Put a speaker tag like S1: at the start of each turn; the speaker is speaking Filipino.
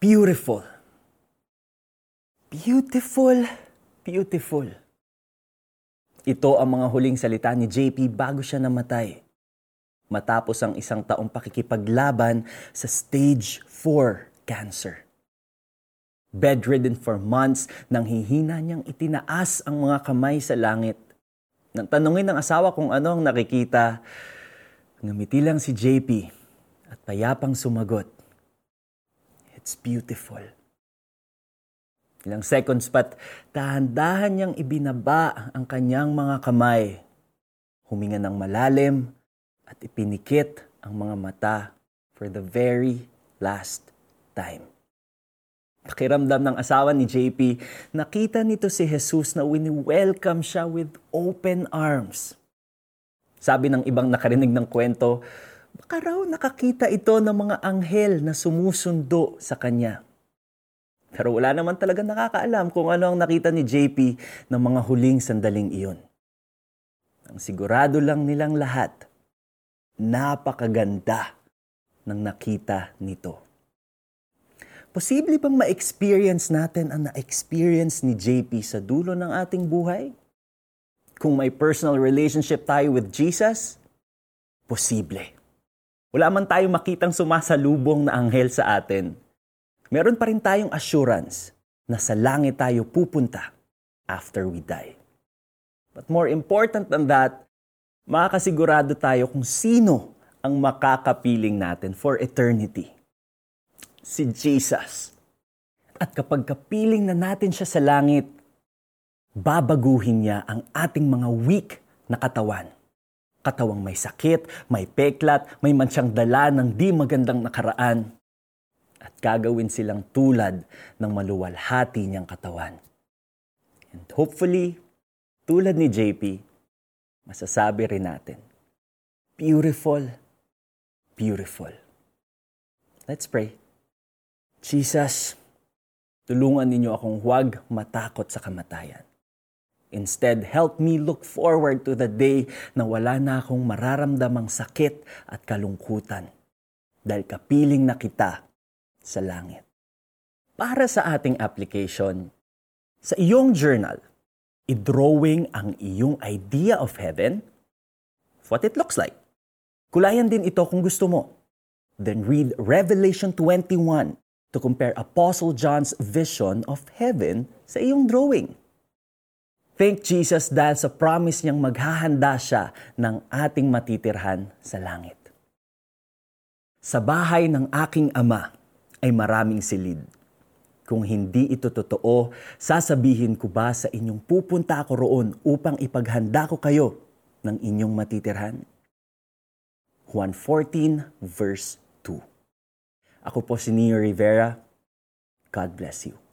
S1: Beautiful. Beautiful, beautiful. Ito ang mga huling salita ni JP bago siya namatay. Matapos ang isang taong pakikipaglaban sa stage 4 cancer. Bedridden for months, nang hihina niyang itinaas ang mga kamay sa langit. Nang tanungin ng asawa kung ano ang nakikita, ngumiti lang si JP at payapang sumagot. It's beautiful. Ilang seconds pat, dahan-dahan niyang ibinaba ang kanyang mga kamay. Huminga ng malalim at ipinikit ang mga mata for the very last time. Pakiramdam ng asawa ni JP, nakita nito si Jesus na wini-welcome siya with open arms. Sabi ng ibang nakarinig ng kwento, baka raw nakakita ito ng mga anghel na sumusundo sa kanya. Pero wala naman talaga nakakaalam kung ano ang nakita ni JP ng mga huling sandaling iyon. Ang sigurado lang nilang lahat, napakaganda ng nakita nito. Posible bang ma-experience natin ang na-experience ni JP sa dulo ng ating buhay? Kung may personal relationship tayo with Jesus, posible. Wala man tayong makitang sumasalubong na anghel sa atin. Meron pa rin tayong assurance na sa langit tayo pupunta after we die. But more important than that, makakasigurado tayo kung sino ang makakapiling natin for eternity si Jesus. At kapag kapiling na natin siya sa langit, babaguhin niya ang ating mga weak na katawan. Katawang may sakit, may peklat, may mansyang dala ng di magandang nakaraan. At gagawin silang tulad ng maluwalhati niyang katawan. And hopefully, tulad ni JP, masasabi rin natin, beautiful, beautiful. Let's pray. Jesus, tulungan ninyo akong huwag matakot sa kamatayan. Instead, help me look forward to the day na wala na akong mararamdamang sakit at kalungkutan dahil kapiling na kita sa langit. Para sa ating application, sa iyong journal, i-drawing ang iyong idea of heaven, what it looks like. Kulayan din ito kung gusto mo. Then read Revelation 21 to compare Apostle John's vision of heaven sa iyong drawing. Thank Jesus dahil sa promise niyang maghahanda siya ng ating matitirhan sa langit. Sa bahay ng aking ama ay maraming silid. Kung hindi ito totoo, sasabihin ko ba sa inyong pupunta ako roon upang ipaghanda ko kayo ng inyong matitirhan? Juan 14 verse 2 ako po si Neo Rivera. God bless you.